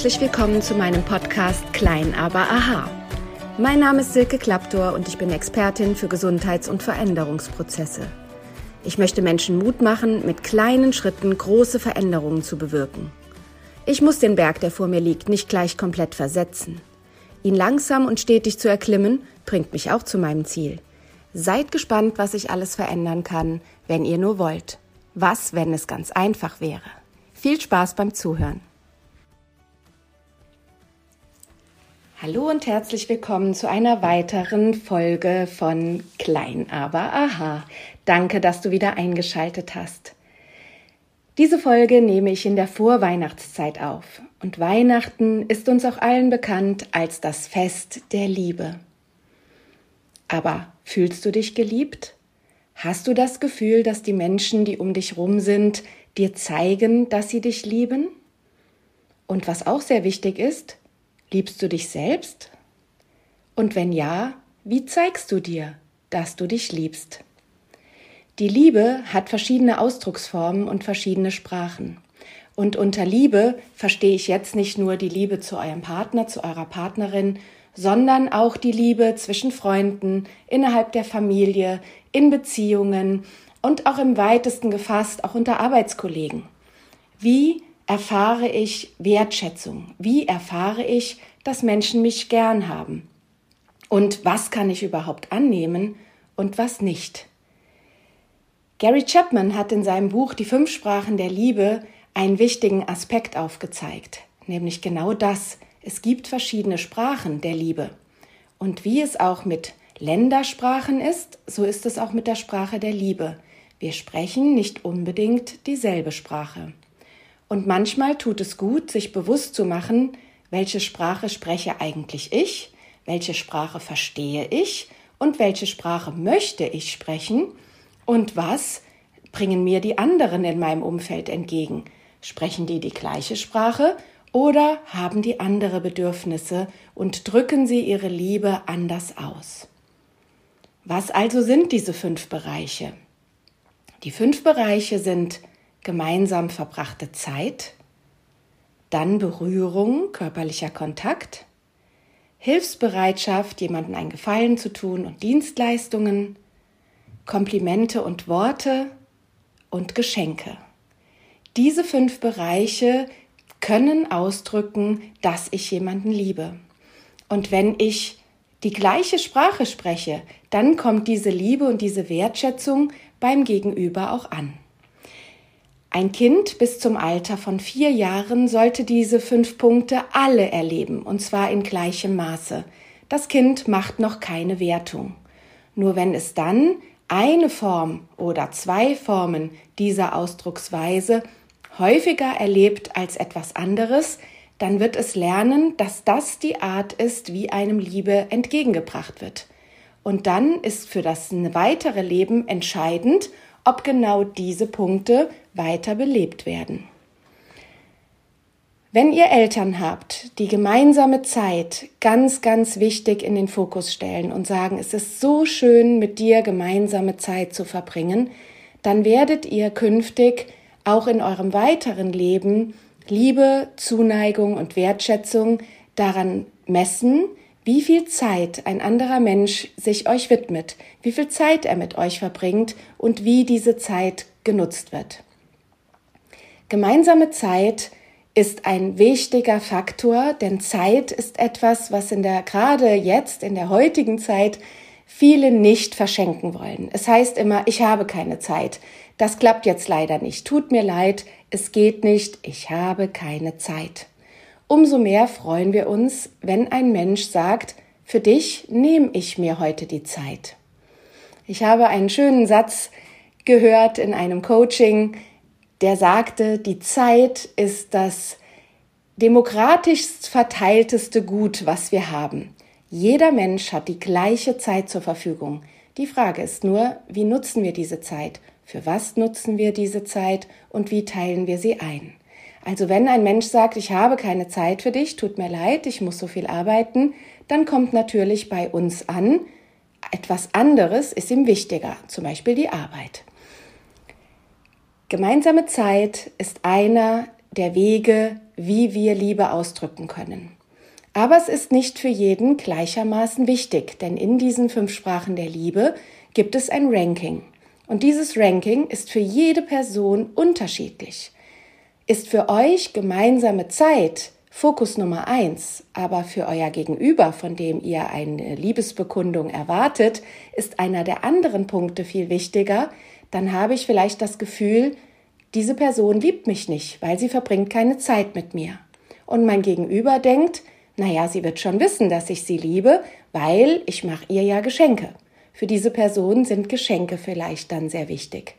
Herzlich willkommen zu meinem Podcast Klein aber Aha. Mein Name ist Silke Klaptor und ich bin Expertin für Gesundheits- und Veränderungsprozesse. Ich möchte Menschen Mut machen, mit kleinen Schritten große Veränderungen zu bewirken. Ich muss den Berg, der vor mir liegt, nicht gleich komplett versetzen. Ihn langsam und stetig zu erklimmen, bringt mich auch zu meinem Ziel. Seid gespannt, was ich alles verändern kann, wenn ihr nur wollt. Was, wenn es ganz einfach wäre? Viel Spaß beim Zuhören. Hallo und herzlich willkommen zu einer weiteren Folge von Klein aber Aha. Danke, dass du wieder eingeschaltet hast. Diese Folge nehme ich in der Vorweihnachtszeit auf und Weihnachten ist uns auch allen bekannt als das Fest der Liebe. Aber fühlst du dich geliebt? Hast du das Gefühl, dass die Menschen, die um dich rum sind, dir zeigen, dass sie dich lieben? Und was auch sehr wichtig ist, Liebst du dich selbst? Und wenn ja, wie zeigst du dir, dass du dich liebst? Die Liebe hat verschiedene Ausdrucksformen und verschiedene Sprachen. Und unter Liebe verstehe ich jetzt nicht nur die Liebe zu eurem Partner, zu eurer Partnerin, sondern auch die Liebe zwischen Freunden, innerhalb der Familie, in Beziehungen und auch im weitesten gefasst, auch unter Arbeitskollegen. Wie erfahre ich Wertschätzung? Wie erfahre ich, dass Menschen mich gern haben? Und was kann ich überhaupt annehmen und was nicht? Gary Chapman hat in seinem Buch Die fünf Sprachen der Liebe einen wichtigen Aspekt aufgezeigt, nämlich genau das. Es gibt verschiedene Sprachen der Liebe. Und wie es auch mit Ländersprachen ist, so ist es auch mit der Sprache der Liebe. Wir sprechen nicht unbedingt dieselbe Sprache. Und manchmal tut es gut, sich bewusst zu machen, welche Sprache spreche eigentlich ich, welche Sprache verstehe ich und welche Sprache möchte ich sprechen und was bringen mir die anderen in meinem Umfeld entgegen. Sprechen die die gleiche Sprache oder haben die andere Bedürfnisse und drücken sie ihre Liebe anders aus? Was also sind diese fünf Bereiche? Die fünf Bereiche sind gemeinsam verbrachte Zeit, dann Berührung, körperlicher Kontakt, Hilfsbereitschaft, jemandem einen Gefallen zu tun und Dienstleistungen, Komplimente und Worte und Geschenke. Diese fünf Bereiche können ausdrücken, dass ich jemanden liebe. Und wenn ich die gleiche Sprache spreche, dann kommt diese Liebe und diese Wertschätzung beim Gegenüber auch an. Ein Kind bis zum Alter von vier Jahren sollte diese fünf Punkte alle erleben, und zwar in gleichem Maße. Das Kind macht noch keine Wertung. Nur wenn es dann eine Form oder zwei Formen dieser Ausdrucksweise häufiger erlebt als etwas anderes, dann wird es lernen, dass das die Art ist, wie einem Liebe entgegengebracht wird. Und dann ist für das weitere Leben entscheidend, ob genau diese Punkte weiter belebt werden. Wenn ihr Eltern habt, die gemeinsame Zeit ganz, ganz wichtig in den Fokus stellen und sagen, es ist so schön, mit dir gemeinsame Zeit zu verbringen, dann werdet ihr künftig auch in eurem weiteren Leben Liebe, Zuneigung und Wertschätzung daran messen, wie viel Zeit ein anderer Mensch sich euch widmet, wie viel Zeit er mit euch verbringt und wie diese Zeit genutzt wird. Gemeinsame Zeit ist ein wichtiger Faktor, denn Zeit ist etwas, was in der, gerade jetzt, in der heutigen Zeit, viele nicht verschenken wollen. Es heißt immer, ich habe keine Zeit. Das klappt jetzt leider nicht. Tut mir leid, es geht nicht, ich habe keine Zeit. Umso mehr freuen wir uns, wenn ein Mensch sagt, für dich nehme ich mir heute die Zeit. Ich habe einen schönen Satz gehört in einem Coaching, der sagte, die Zeit ist das demokratischst verteilteste Gut, was wir haben. Jeder Mensch hat die gleiche Zeit zur Verfügung. Die Frage ist nur, wie nutzen wir diese Zeit? Für was nutzen wir diese Zeit und wie teilen wir sie ein? Also wenn ein Mensch sagt, ich habe keine Zeit für dich, tut mir leid, ich muss so viel arbeiten, dann kommt natürlich bei uns an, etwas anderes ist ihm wichtiger, zum Beispiel die Arbeit. Gemeinsame Zeit ist einer der Wege, wie wir Liebe ausdrücken können. Aber es ist nicht für jeden gleichermaßen wichtig, denn in diesen fünf Sprachen der Liebe gibt es ein Ranking. Und dieses Ranking ist für jede Person unterschiedlich. Ist für euch gemeinsame Zeit Fokus Nummer eins, aber für euer Gegenüber, von dem ihr eine Liebesbekundung erwartet, ist einer der anderen Punkte viel wichtiger, dann habe ich vielleicht das Gefühl, diese Person liebt mich nicht, weil sie verbringt keine Zeit mit mir. Und mein Gegenüber denkt, naja, sie wird schon wissen, dass ich sie liebe, weil ich mache ihr ja Geschenke. Für diese Person sind Geschenke vielleicht dann sehr wichtig.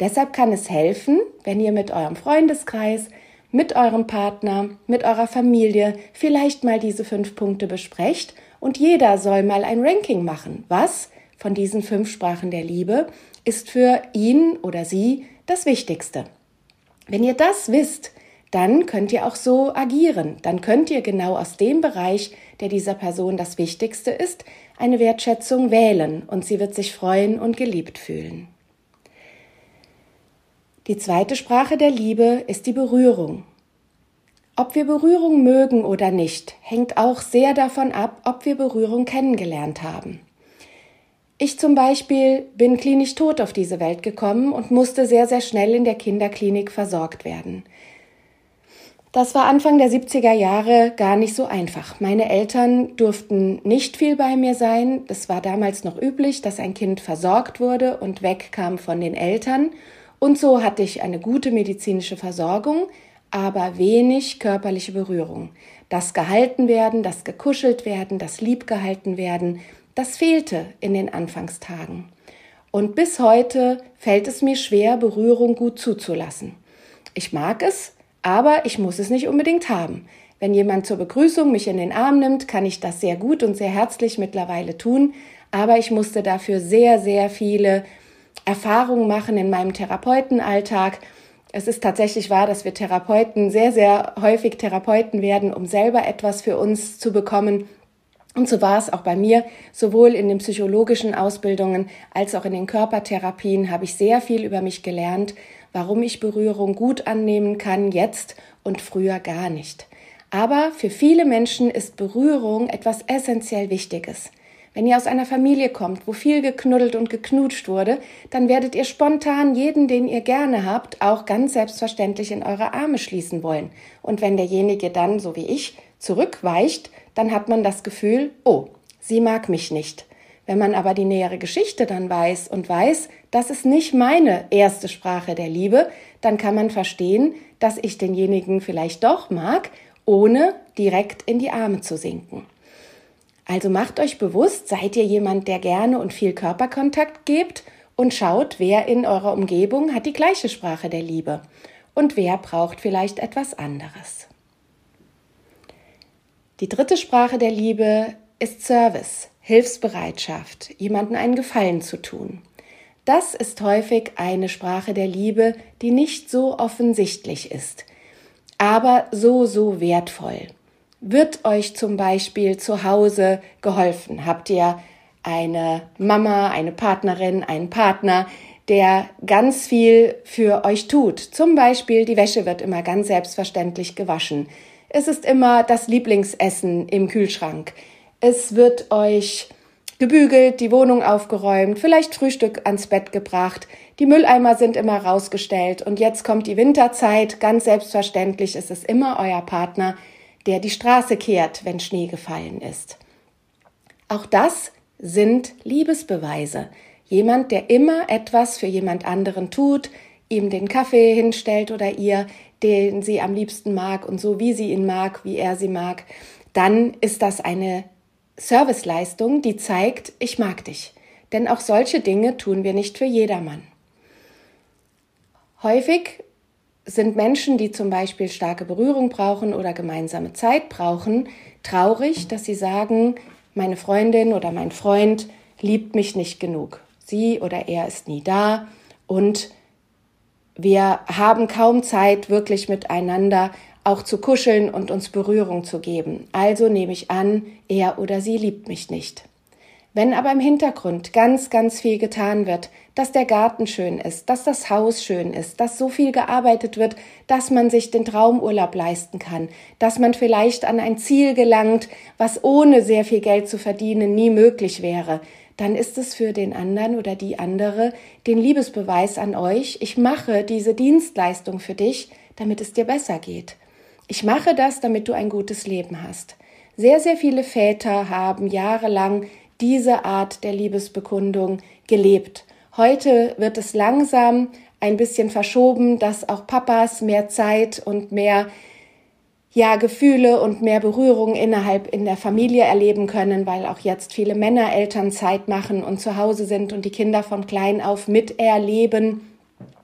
Deshalb kann es helfen, wenn ihr mit eurem Freundeskreis, mit eurem Partner, mit eurer Familie vielleicht mal diese fünf Punkte besprecht und jeder soll mal ein Ranking machen. Was von diesen fünf Sprachen der Liebe ist für ihn oder sie das Wichtigste. Wenn ihr das wisst, dann könnt ihr auch so agieren. Dann könnt ihr genau aus dem Bereich, der dieser Person das Wichtigste ist, eine Wertschätzung wählen und sie wird sich freuen und geliebt fühlen. Die zweite Sprache der Liebe ist die Berührung. Ob wir Berührung mögen oder nicht, hängt auch sehr davon ab, ob wir Berührung kennengelernt haben. Ich zum Beispiel bin klinisch tot auf diese Welt gekommen und musste sehr, sehr schnell in der Kinderklinik versorgt werden. Das war Anfang der 70er Jahre gar nicht so einfach. Meine Eltern durften nicht viel bei mir sein. Es war damals noch üblich, dass ein Kind versorgt wurde und wegkam von den Eltern. Und so hatte ich eine gute medizinische Versorgung, aber wenig körperliche Berührung. Das gehalten werden, das gekuschelt werden, das lieb gehalten werden, das fehlte in den Anfangstagen. Und bis heute fällt es mir schwer, Berührung gut zuzulassen. Ich mag es, aber ich muss es nicht unbedingt haben. Wenn jemand zur Begrüßung mich in den Arm nimmt, kann ich das sehr gut und sehr herzlich mittlerweile tun, aber ich musste dafür sehr, sehr viele Erfahrungen machen in meinem Therapeutenalltag. Es ist tatsächlich wahr, dass wir Therapeuten sehr, sehr häufig Therapeuten werden, um selber etwas für uns zu bekommen. Und so war es auch bei mir. Sowohl in den psychologischen Ausbildungen als auch in den Körpertherapien habe ich sehr viel über mich gelernt, warum ich Berührung gut annehmen kann jetzt und früher gar nicht. Aber für viele Menschen ist Berührung etwas essentiell Wichtiges. Wenn ihr aus einer Familie kommt, wo viel geknuddelt und geknutscht wurde, dann werdet ihr spontan jeden, den ihr gerne habt, auch ganz selbstverständlich in eure Arme schließen wollen. Und wenn derjenige dann, so wie ich, zurückweicht, dann hat man das Gefühl, oh, sie mag mich nicht. Wenn man aber die nähere Geschichte dann weiß und weiß, das ist nicht meine erste Sprache der Liebe, dann kann man verstehen, dass ich denjenigen vielleicht doch mag, ohne direkt in die Arme zu sinken. Also macht euch bewusst, seid ihr jemand, der gerne und viel Körperkontakt gibt und schaut, wer in eurer Umgebung hat die gleiche Sprache der Liebe und wer braucht vielleicht etwas anderes. Die dritte Sprache der Liebe ist Service, Hilfsbereitschaft, jemanden einen Gefallen zu tun. Das ist häufig eine Sprache der Liebe, die nicht so offensichtlich ist, aber so, so wertvoll. Wird euch zum Beispiel zu Hause geholfen? Habt ihr eine Mama, eine Partnerin, einen Partner, der ganz viel für euch tut? Zum Beispiel die Wäsche wird immer ganz selbstverständlich gewaschen. Es ist immer das Lieblingsessen im Kühlschrank. Es wird euch gebügelt, die Wohnung aufgeräumt, vielleicht Frühstück ans Bett gebracht, die Mülleimer sind immer rausgestellt und jetzt kommt die Winterzeit, ganz selbstverständlich ist es immer euer Partner, der die Straße kehrt, wenn Schnee gefallen ist. Auch das sind Liebesbeweise. Jemand, der immer etwas für jemand anderen tut, ihm den Kaffee hinstellt oder ihr, den sie am liebsten mag und so wie sie ihn mag, wie er sie mag, dann ist das eine Serviceleistung, die zeigt, ich mag dich. Denn auch solche Dinge tun wir nicht für jedermann. Häufig sind Menschen, die zum Beispiel starke Berührung brauchen oder gemeinsame Zeit brauchen, traurig, dass sie sagen, meine Freundin oder mein Freund liebt mich nicht genug. Sie oder er ist nie da und wir haben kaum Zeit, wirklich miteinander auch zu kuscheln und uns Berührung zu geben. Also nehme ich an, er oder sie liebt mich nicht. Wenn aber im Hintergrund ganz, ganz viel getan wird, dass der Garten schön ist, dass das Haus schön ist, dass so viel gearbeitet wird, dass man sich den Traumurlaub leisten kann, dass man vielleicht an ein Ziel gelangt, was ohne sehr viel Geld zu verdienen nie möglich wäre, dann ist es für den anderen oder die andere den Liebesbeweis an euch, ich mache diese Dienstleistung für dich, damit es dir besser geht. Ich mache das, damit du ein gutes Leben hast. Sehr, sehr viele Väter haben jahrelang diese Art der Liebesbekundung gelebt. Heute wird es langsam ein bisschen verschoben, dass auch Papas mehr Zeit und mehr ja, Gefühle und mehr Berührung innerhalb in der Familie erleben können, weil auch jetzt viele Männer Elternzeit machen und zu Hause sind und die Kinder von klein auf miterleben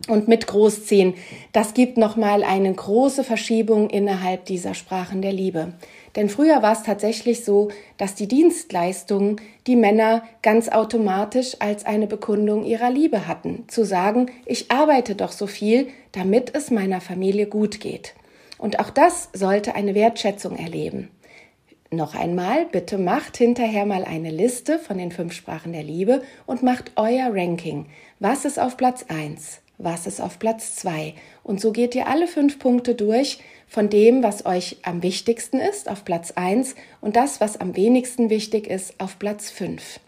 und mit großziehen. Das gibt nochmal eine große Verschiebung innerhalb dieser Sprachen der Liebe. Denn früher war es tatsächlich so, dass die Dienstleistungen die Männer ganz automatisch als eine Bekundung ihrer Liebe hatten. Zu sagen, ich arbeite doch so viel, damit es meiner Familie gut geht. Und auch das sollte eine Wertschätzung erleben. Noch einmal, bitte macht hinterher mal eine Liste von den fünf Sprachen der Liebe und macht euer Ranking. Was ist auf Platz 1? Was ist auf Platz 2? Und so geht ihr alle fünf Punkte durch von dem, was euch am wichtigsten ist, auf Platz 1 und das, was am wenigsten wichtig ist, auf Platz 5.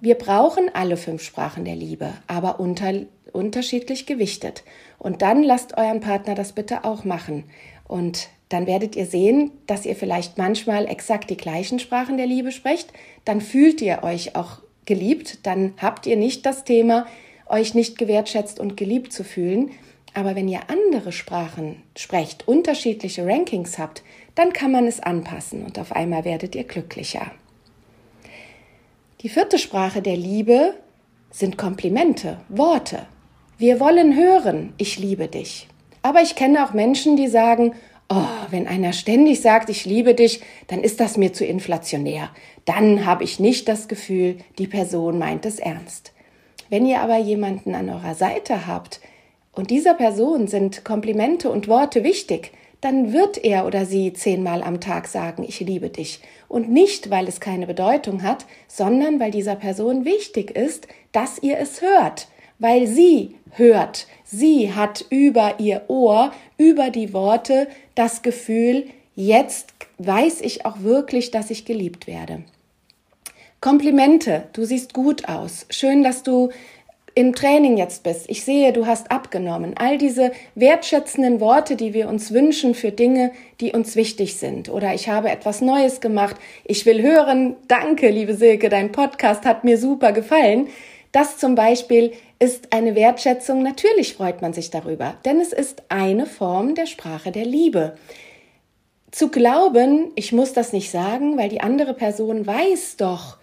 Wir brauchen alle fünf Sprachen der Liebe, aber unter, unterschiedlich gewichtet. Und dann lasst euren Partner das bitte auch machen. Und dann werdet ihr sehen, dass ihr vielleicht manchmal exakt die gleichen Sprachen der Liebe sprecht. Dann fühlt ihr euch auch geliebt. Dann habt ihr nicht das Thema, euch nicht gewertschätzt und geliebt zu fühlen. Aber wenn ihr andere Sprachen sprecht, unterschiedliche Rankings habt, dann kann man es anpassen und auf einmal werdet ihr glücklicher. Die vierte Sprache der Liebe sind Komplimente, Worte. Wir wollen hören, ich liebe dich. Aber ich kenne auch Menschen, die sagen, oh, wenn einer ständig sagt, ich liebe dich, dann ist das mir zu inflationär. Dann habe ich nicht das Gefühl, die Person meint es ernst. Wenn ihr aber jemanden an eurer Seite habt und dieser Person sind Komplimente und Worte wichtig, dann wird er oder sie zehnmal am Tag sagen, ich liebe dich. Und nicht, weil es keine Bedeutung hat, sondern weil dieser Person wichtig ist, dass ihr es hört, weil sie hört. Sie hat über ihr Ohr, über die Worte das Gefühl, jetzt weiß ich auch wirklich, dass ich geliebt werde. Komplimente, du siehst gut aus. Schön, dass du im Training jetzt bist. Ich sehe, du hast abgenommen. All diese wertschätzenden Worte, die wir uns wünschen für Dinge, die uns wichtig sind. Oder ich habe etwas Neues gemacht. Ich will hören. Danke, liebe Silke, dein Podcast hat mir super gefallen. Das zum Beispiel ist eine Wertschätzung. Natürlich freut man sich darüber, denn es ist eine Form der Sprache der Liebe. Zu glauben, ich muss das nicht sagen, weil die andere Person weiß doch,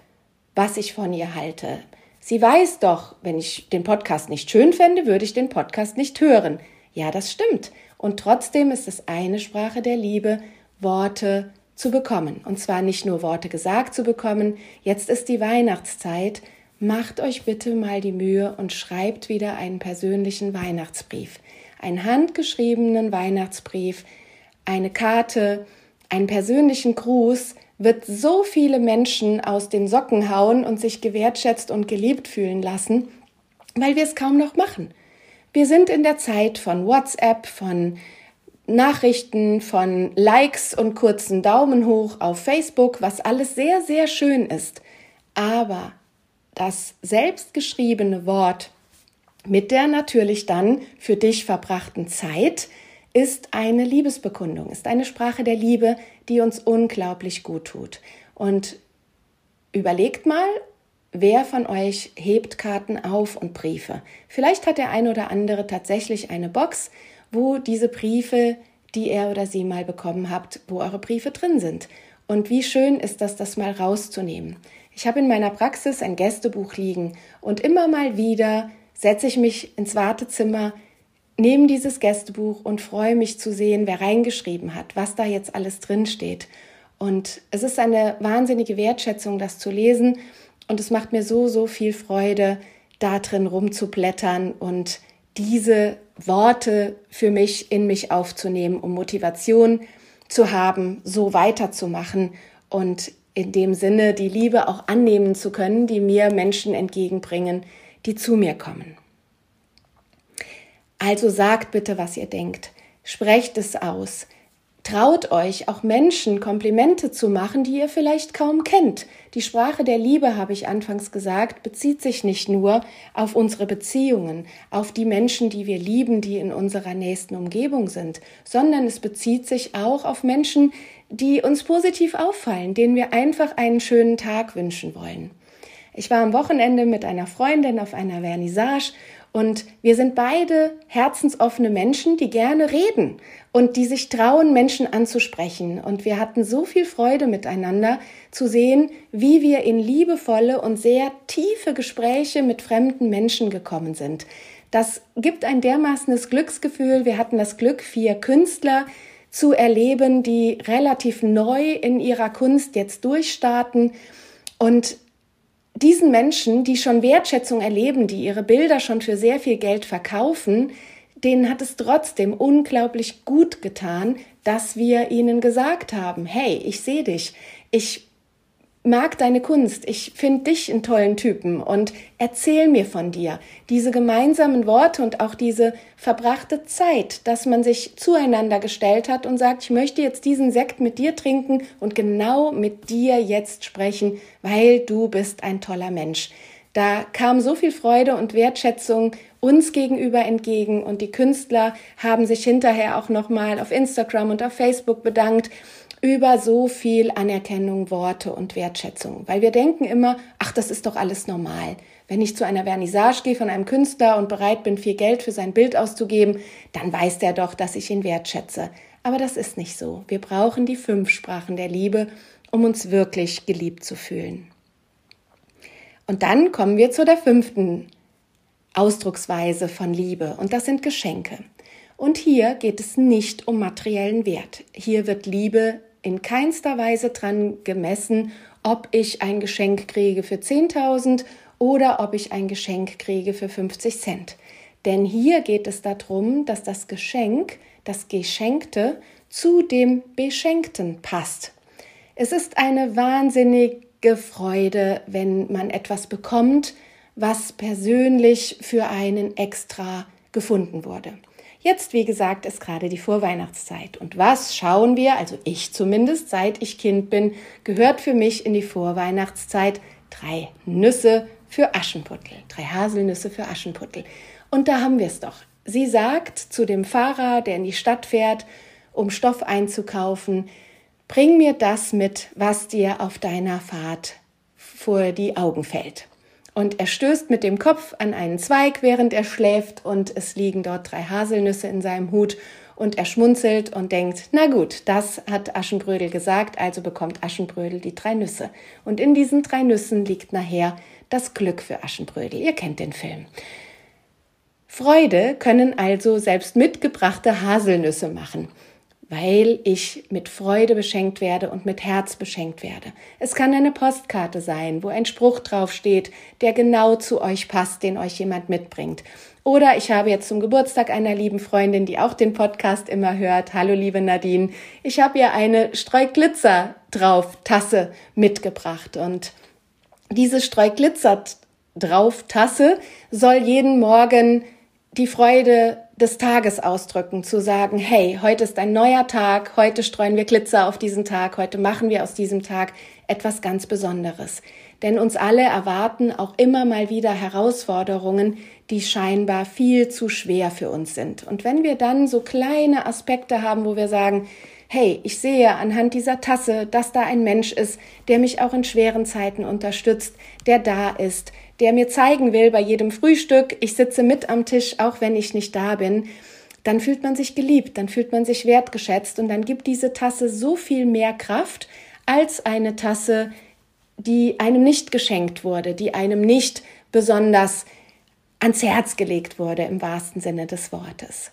was ich von ihr halte. Sie weiß doch, wenn ich den Podcast nicht schön fände, würde ich den Podcast nicht hören. Ja, das stimmt. Und trotzdem ist es eine Sprache der Liebe, Worte zu bekommen. Und zwar nicht nur Worte gesagt zu bekommen. Jetzt ist die Weihnachtszeit. Macht euch bitte mal die Mühe und schreibt wieder einen persönlichen Weihnachtsbrief. Einen handgeschriebenen Weihnachtsbrief, eine Karte, einen persönlichen Gruß, wird so viele Menschen aus den Socken hauen und sich gewertschätzt und geliebt fühlen lassen, weil wir es kaum noch machen. Wir sind in der Zeit von WhatsApp, von Nachrichten, von Likes und kurzen Daumen hoch auf Facebook, was alles sehr, sehr schön ist. Aber das selbstgeschriebene Wort mit der natürlich dann für dich verbrachten Zeit ist eine Liebesbekundung, ist eine Sprache der Liebe, die uns unglaublich gut tut. Und überlegt mal, wer von euch hebt Karten auf und Briefe. Vielleicht hat der ein oder andere tatsächlich eine Box, wo diese Briefe, die er oder sie mal bekommen habt, wo eure Briefe drin sind. Und wie schön ist das, das mal rauszunehmen. Ich habe in meiner Praxis ein Gästebuch liegen und immer mal wieder setze ich mich ins Wartezimmer, nehme dieses Gästebuch und freue mich zu sehen, wer reingeschrieben hat, was da jetzt alles drin steht. Und es ist eine wahnsinnige Wertschätzung, das zu lesen. Und es macht mir so, so viel Freude, da drin rumzublättern und diese Worte für mich in mich aufzunehmen, um Motivation zu haben, so weiterzumachen und in dem Sinne, die Liebe auch annehmen zu können, die mir Menschen entgegenbringen, die zu mir kommen. Also sagt bitte, was ihr denkt. Sprecht es aus. Traut euch, auch Menschen Komplimente zu machen, die ihr vielleicht kaum kennt. Die Sprache der Liebe, habe ich anfangs gesagt, bezieht sich nicht nur auf unsere Beziehungen, auf die Menschen, die wir lieben, die in unserer nächsten Umgebung sind, sondern es bezieht sich auch auf Menschen, die uns positiv auffallen, denen wir einfach einen schönen Tag wünschen wollen. Ich war am Wochenende mit einer Freundin auf einer Vernissage und wir sind beide herzensoffene Menschen, die gerne reden und die sich trauen, Menschen anzusprechen. Und wir hatten so viel Freude miteinander zu sehen, wie wir in liebevolle und sehr tiefe Gespräche mit fremden Menschen gekommen sind. Das gibt ein dermaßenes Glücksgefühl. Wir hatten das Glück, vier Künstler zu erleben, die relativ neu in ihrer Kunst jetzt durchstarten und diesen Menschen, die schon Wertschätzung erleben, die ihre Bilder schon für sehr viel Geld verkaufen, denen hat es trotzdem unglaublich gut getan, dass wir ihnen gesagt haben, hey, ich sehe dich, ich mag deine Kunst, ich finde dich einen tollen Typen und erzähl mir von dir. Diese gemeinsamen Worte und auch diese verbrachte Zeit, dass man sich zueinander gestellt hat und sagt, ich möchte jetzt diesen Sekt mit dir trinken und genau mit dir jetzt sprechen, weil du bist ein toller Mensch. Da kam so viel Freude und Wertschätzung uns gegenüber entgegen und die Künstler haben sich hinterher auch nochmal auf Instagram und auf Facebook bedankt über so viel Anerkennung, Worte und Wertschätzung. Weil wir denken immer, ach, das ist doch alles normal. Wenn ich zu einer Vernissage gehe von einem Künstler und bereit bin, viel Geld für sein Bild auszugeben, dann weiß der doch, dass ich ihn wertschätze. Aber das ist nicht so. Wir brauchen die fünf Sprachen der Liebe, um uns wirklich geliebt zu fühlen. Und dann kommen wir zu der fünften Ausdrucksweise von Liebe und das sind Geschenke. Und hier geht es nicht um materiellen Wert. Hier wird Liebe in keinster Weise dran gemessen, ob ich ein Geschenk kriege für 10.000 oder ob ich ein Geschenk kriege für 50 Cent. Denn hier geht es darum, dass das Geschenk, das Geschenkte, zu dem Beschenkten passt. Es ist eine wahnsinnige Freude, wenn man etwas bekommt, was persönlich für einen extra gefunden wurde. Jetzt, wie gesagt, ist gerade die Vorweihnachtszeit. Und was schauen wir, also ich zumindest, seit ich Kind bin, gehört für mich in die Vorweihnachtszeit drei Nüsse für Aschenputtel, drei Haselnüsse für Aschenputtel. Und da haben wir es doch. Sie sagt zu dem Fahrer, der in die Stadt fährt, um Stoff einzukaufen, bring mir das mit, was dir auf deiner Fahrt vor die Augen fällt. Und er stößt mit dem Kopf an einen Zweig, während er schläft, und es liegen dort drei Haselnüsse in seinem Hut. Und er schmunzelt und denkt, na gut, das hat Aschenbrödel gesagt, also bekommt Aschenbrödel die drei Nüsse. Und in diesen drei Nüssen liegt nachher das Glück für Aschenbrödel. Ihr kennt den Film. Freude können also selbst mitgebrachte Haselnüsse machen weil ich mit Freude beschenkt werde und mit Herz beschenkt werde. Es kann eine Postkarte sein, wo ein Spruch draufsteht, der genau zu euch passt, den euch jemand mitbringt. Oder ich habe jetzt zum Geburtstag einer lieben Freundin, die auch den Podcast immer hört. Hallo liebe Nadine. Ich habe ihr eine Streuglitzer drauf Tasse mitgebracht und diese Streuglitzer drauf Tasse soll jeden Morgen die Freude des Tages ausdrücken, zu sagen, hey, heute ist ein neuer Tag, heute streuen wir Glitzer auf diesen Tag, heute machen wir aus diesem Tag etwas ganz Besonderes. Denn uns alle erwarten auch immer mal wieder Herausforderungen, die scheinbar viel zu schwer für uns sind. Und wenn wir dann so kleine Aspekte haben, wo wir sagen, hey, ich sehe anhand dieser Tasse, dass da ein Mensch ist, der mich auch in schweren Zeiten unterstützt, der da ist, der mir zeigen will bei jedem Frühstück, ich sitze mit am Tisch, auch wenn ich nicht da bin, dann fühlt man sich geliebt, dann fühlt man sich wertgeschätzt und dann gibt diese Tasse so viel mehr Kraft als eine Tasse, die einem nicht geschenkt wurde, die einem nicht besonders ans Herz gelegt wurde im wahrsten Sinne des Wortes.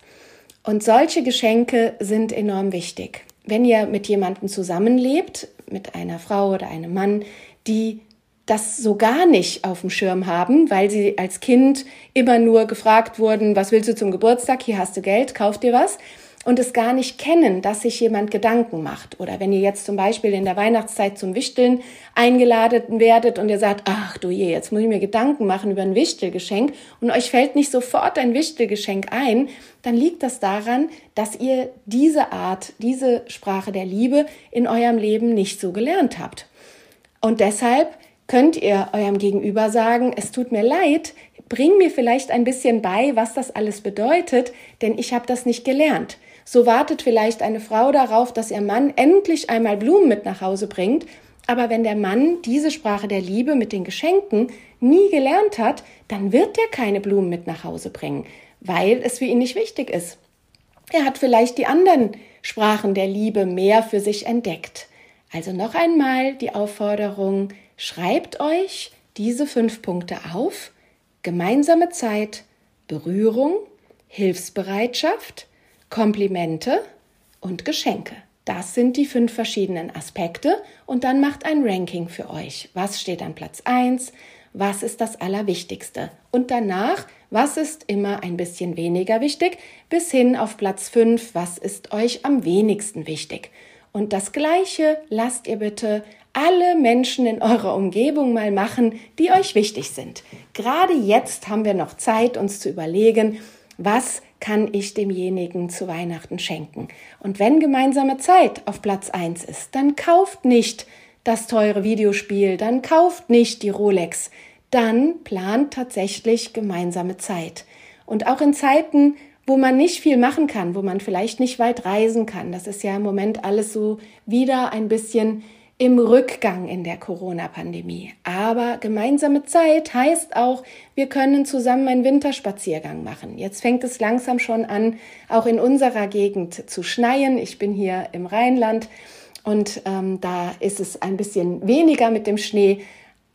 Und solche Geschenke sind enorm wichtig. Wenn ihr mit jemandem zusammenlebt, mit einer Frau oder einem Mann, die das so gar nicht auf dem Schirm haben, weil sie als Kind immer nur gefragt wurden, was willst du zum Geburtstag? Hier hast du Geld, kauf dir was. und es gar nicht kennen, dass sich jemand Gedanken macht. Oder wenn ihr jetzt zum Beispiel in der Weihnachtszeit zum Wichteln eingeladen werdet und ihr sagt, ach du je, jetzt muss ich mir Gedanken machen über ein Wichtelgeschenk und euch fällt nicht sofort ein Wichtelgeschenk ein, dann liegt das daran, dass ihr diese Art, diese Sprache der Liebe in eurem Leben nicht so gelernt habt. Und deshalb könnt ihr eurem Gegenüber sagen, es tut mir leid, bring mir vielleicht ein bisschen bei, was das alles bedeutet, denn ich habe das nicht gelernt. So wartet vielleicht eine Frau darauf, dass ihr Mann endlich einmal Blumen mit nach Hause bringt, aber wenn der Mann diese Sprache der Liebe mit den Geschenken nie gelernt hat, dann wird er keine Blumen mit nach Hause bringen, weil es für ihn nicht wichtig ist. Er hat vielleicht die anderen Sprachen der Liebe mehr für sich entdeckt. Also noch einmal die Aufforderung, schreibt euch diese fünf Punkte auf gemeinsame Zeit, Berührung, Hilfsbereitschaft, Komplimente und Geschenke. Das sind die fünf verschiedenen Aspekte und dann macht ein Ranking für euch. Was steht an Platz 1? Was ist das Allerwichtigste? Und danach, was ist immer ein bisschen weniger wichtig? Bis hin auf Platz 5, was ist euch am wenigsten wichtig? Und das Gleiche lasst ihr bitte alle Menschen in eurer Umgebung mal machen, die euch wichtig sind. Gerade jetzt haben wir noch Zeit, uns zu überlegen, was kann ich demjenigen zu Weihnachten schenken? Und wenn gemeinsame Zeit auf Platz eins ist, dann kauft nicht das teure Videospiel, dann kauft nicht die Rolex, dann plant tatsächlich gemeinsame Zeit. Und auch in Zeiten, wo man nicht viel machen kann, wo man vielleicht nicht weit reisen kann, das ist ja im Moment alles so wieder ein bisschen im Rückgang in der Corona-Pandemie. Aber gemeinsame Zeit heißt auch, wir können zusammen einen Winterspaziergang machen. Jetzt fängt es langsam schon an, auch in unserer Gegend zu schneien. Ich bin hier im Rheinland und ähm, da ist es ein bisschen weniger mit dem Schnee.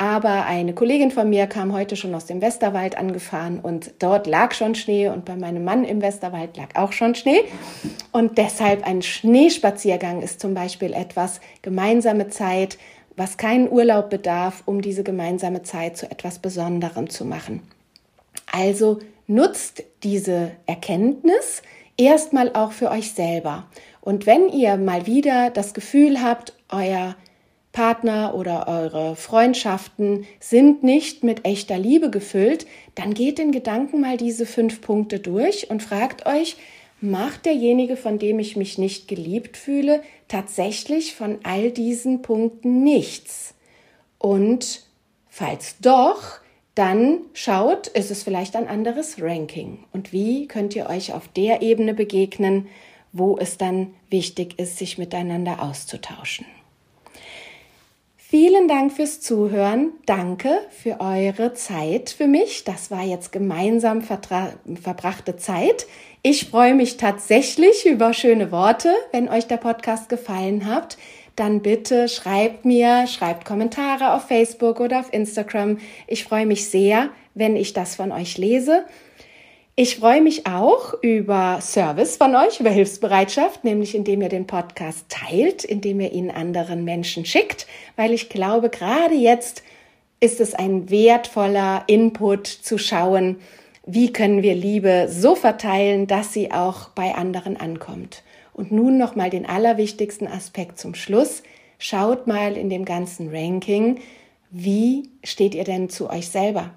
Aber eine Kollegin von mir kam heute schon aus dem Westerwald angefahren und dort lag schon Schnee und bei meinem Mann im Westerwald lag auch schon Schnee. Und deshalb ein Schneespaziergang ist zum Beispiel etwas, gemeinsame Zeit, was keinen Urlaub bedarf, um diese gemeinsame Zeit zu etwas Besonderem zu machen. Also nutzt diese Erkenntnis erstmal auch für euch selber. Und wenn ihr mal wieder das Gefühl habt, euer Partner oder eure Freundschaften sind nicht mit echter Liebe gefüllt, dann geht in Gedanken mal diese fünf Punkte durch und fragt euch, macht derjenige, von dem ich mich nicht geliebt fühle, tatsächlich von all diesen Punkten nichts? Und falls doch, dann schaut, ist es vielleicht ein anderes Ranking. Und wie könnt ihr euch auf der Ebene begegnen, wo es dann wichtig ist, sich miteinander auszutauschen? Vielen Dank fürs Zuhören. Danke für eure Zeit für mich. Das war jetzt gemeinsam verbrachte Zeit. Ich freue mich tatsächlich über schöne Worte. Wenn euch der Podcast gefallen hat, dann bitte schreibt mir, schreibt Kommentare auf Facebook oder auf Instagram. Ich freue mich sehr, wenn ich das von euch lese. Ich freue mich auch über Service von euch, über Hilfsbereitschaft, nämlich indem ihr den Podcast teilt, indem ihr ihn anderen Menschen schickt, weil ich glaube, gerade jetzt ist es ein wertvoller Input zu schauen, wie können wir Liebe so verteilen, dass sie auch bei anderen ankommt. Und nun noch mal den allerwichtigsten Aspekt zum Schluss. Schaut mal in dem ganzen Ranking, wie steht ihr denn zu euch selber?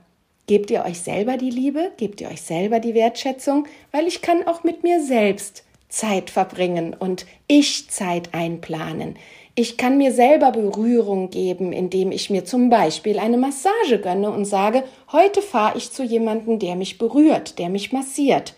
Gebt ihr euch selber die Liebe? Gebt ihr euch selber die Wertschätzung? Weil ich kann auch mit mir selbst Zeit verbringen und ich Zeit einplanen. Ich kann mir selber Berührung geben, indem ich mir zum Beispiel eine Massage gönne und sage, heute fahre ich zu jemandem, der mich berührt, der mich massiert.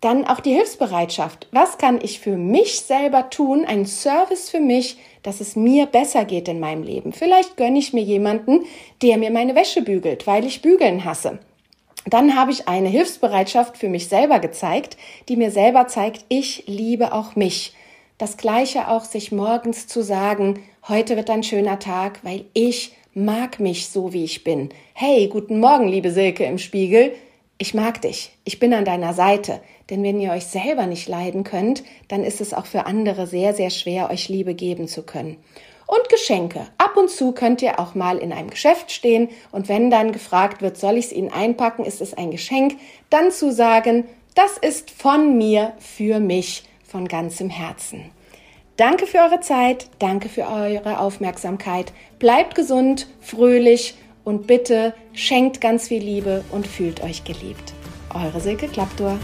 Dann auch die Hilfsbereitschaft. Was kann ich für mich selber tun? Ein Service für mich, dass es mir besser geht in meinem Leben. Vielleicht gönne ich mir jemanden, der mir meine Wäsche bügelt, weil ich bügeln hasse. Dann habe ich eine Hilfsbereitschaft für mich selber gezeigt, die mir selber zeigt, ich liebe auch mich. Das gleiche auch sich morgens zu sagen, heute wird ein schöner Tag, weil ich mag mich so, wie ich bin. Hey, guten Morgen, liebe Silke im Spiegel ich mag dich, ich bin an deiner Seite. Denn wenn ihr euch selber nicht leiden könnt, dann ist es auch für andere sehr, sehr schwer, euch Liebe geben zu können. Und Geschenke. Ab und zu könnt ihr auch mal in einem Geschäft stehen und wenn dann gefragt wird, soll ich es Ihnen einpacken, ist es ein Geschenk, dann zu sagen, das ist von mir für mich, von ganzem Herzen. Danke für eure Zeit, danke für eure Aufmerksamkeit. Bleibt gesund, fröhlich und bitte schenkt ganz viel Liebe und fühlt euch geliebt. Eure Silke Klappdur.